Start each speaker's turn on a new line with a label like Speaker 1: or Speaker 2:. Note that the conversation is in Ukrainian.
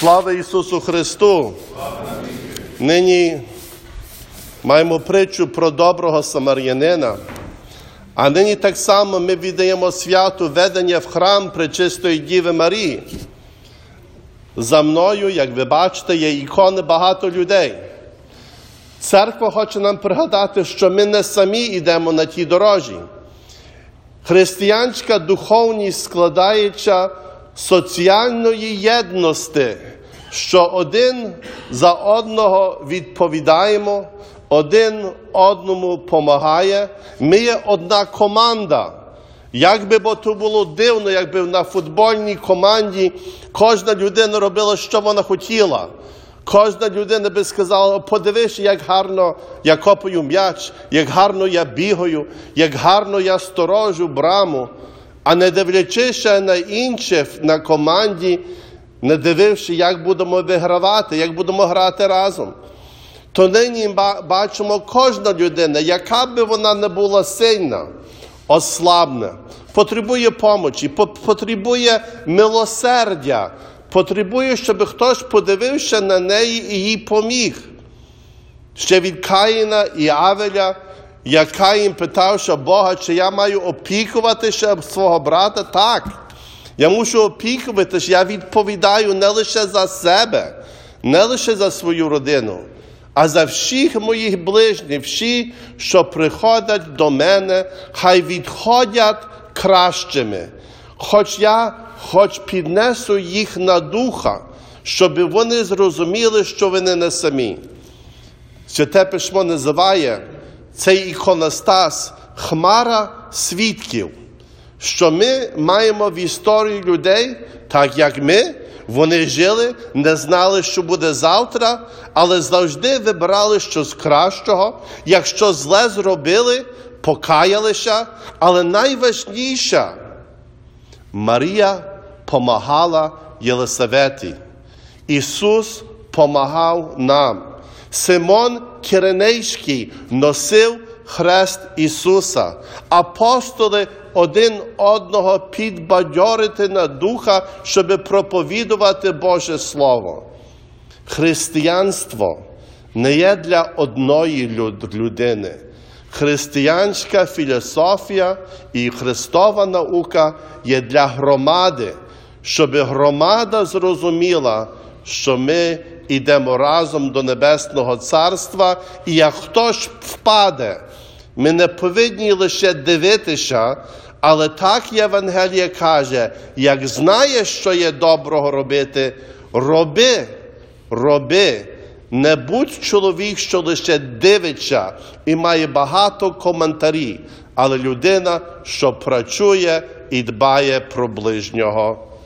Speaker 1: Слава Ісусу Христу! Нині маємо притчу про доброго самарянина, а нині так само ми віддаємо свято ведення в храм Пречистої Діви Марії. За мною, як ви бачите, є ікони багато людей. Церква хоче нам пригадати, що ми не самі йдемо на тій дорожі. Християнська духовність складається соціальної єдності, що один за одного відповідаємо, один одному допомагає. Ми є одна команда. Як би бо то було дивно, якби на футбольній команді кожна людина робила, що вона хотіла. Кожна людина би сказала, подивись, як гарно я копаю м'яч, як гарно я бігаю, як гарно я сторожу браму, а не дивлячись на інших на команді, не дививши, як будемо вигравати, як будемо грати разом. То нині бачимо кожна людина, яка би вона не була сильна, ослабна, потребує помочі, потребує милосердя, потребує, щоб хтось подивився на неї і їй поміг. Ще від Каїна і Авеля, як Каїн питався Бога, чи я маю опікуватися свого брата? Так. Я мушу опікуватися, я відповідаю не лише за себе, не лише за свою родину, а за всіх моїх ближніх, всі, що приходять до мене, хай відходять кращими. Хоч я хоч піднесу їх на духа, щоб вони зрозуміли, що вони не самі. Святе письмо називає цей іконостас хмара свідків, що ми маємо в історії людей, так як ми, вони жили, не знали, що буде завтра, але завжди вибирали щось кращого, якщо зле зробили, покаялися, але найважніше, Марія помагала Єлисаветі. Ісус помагав нам. Симон Киринейський носив хрест Ісуса. Апостоли один одного підбадьорити на духа, щоб проповідувати Боже Слово. Християнство не є для одної людини. Християнська філософія і Христова наука є для громади, щоб громада зрозуміла, що ми йдемо разом до Небесного Царства, і як хтось впаде, ми не повинні лише дивитися, але так Євангелія каже: як знаєш, що є доброго робити, роби, роби. Не будь чоловік, що лише дивиться і має багато коментарів, але людина, що працює і дбає про ближнього.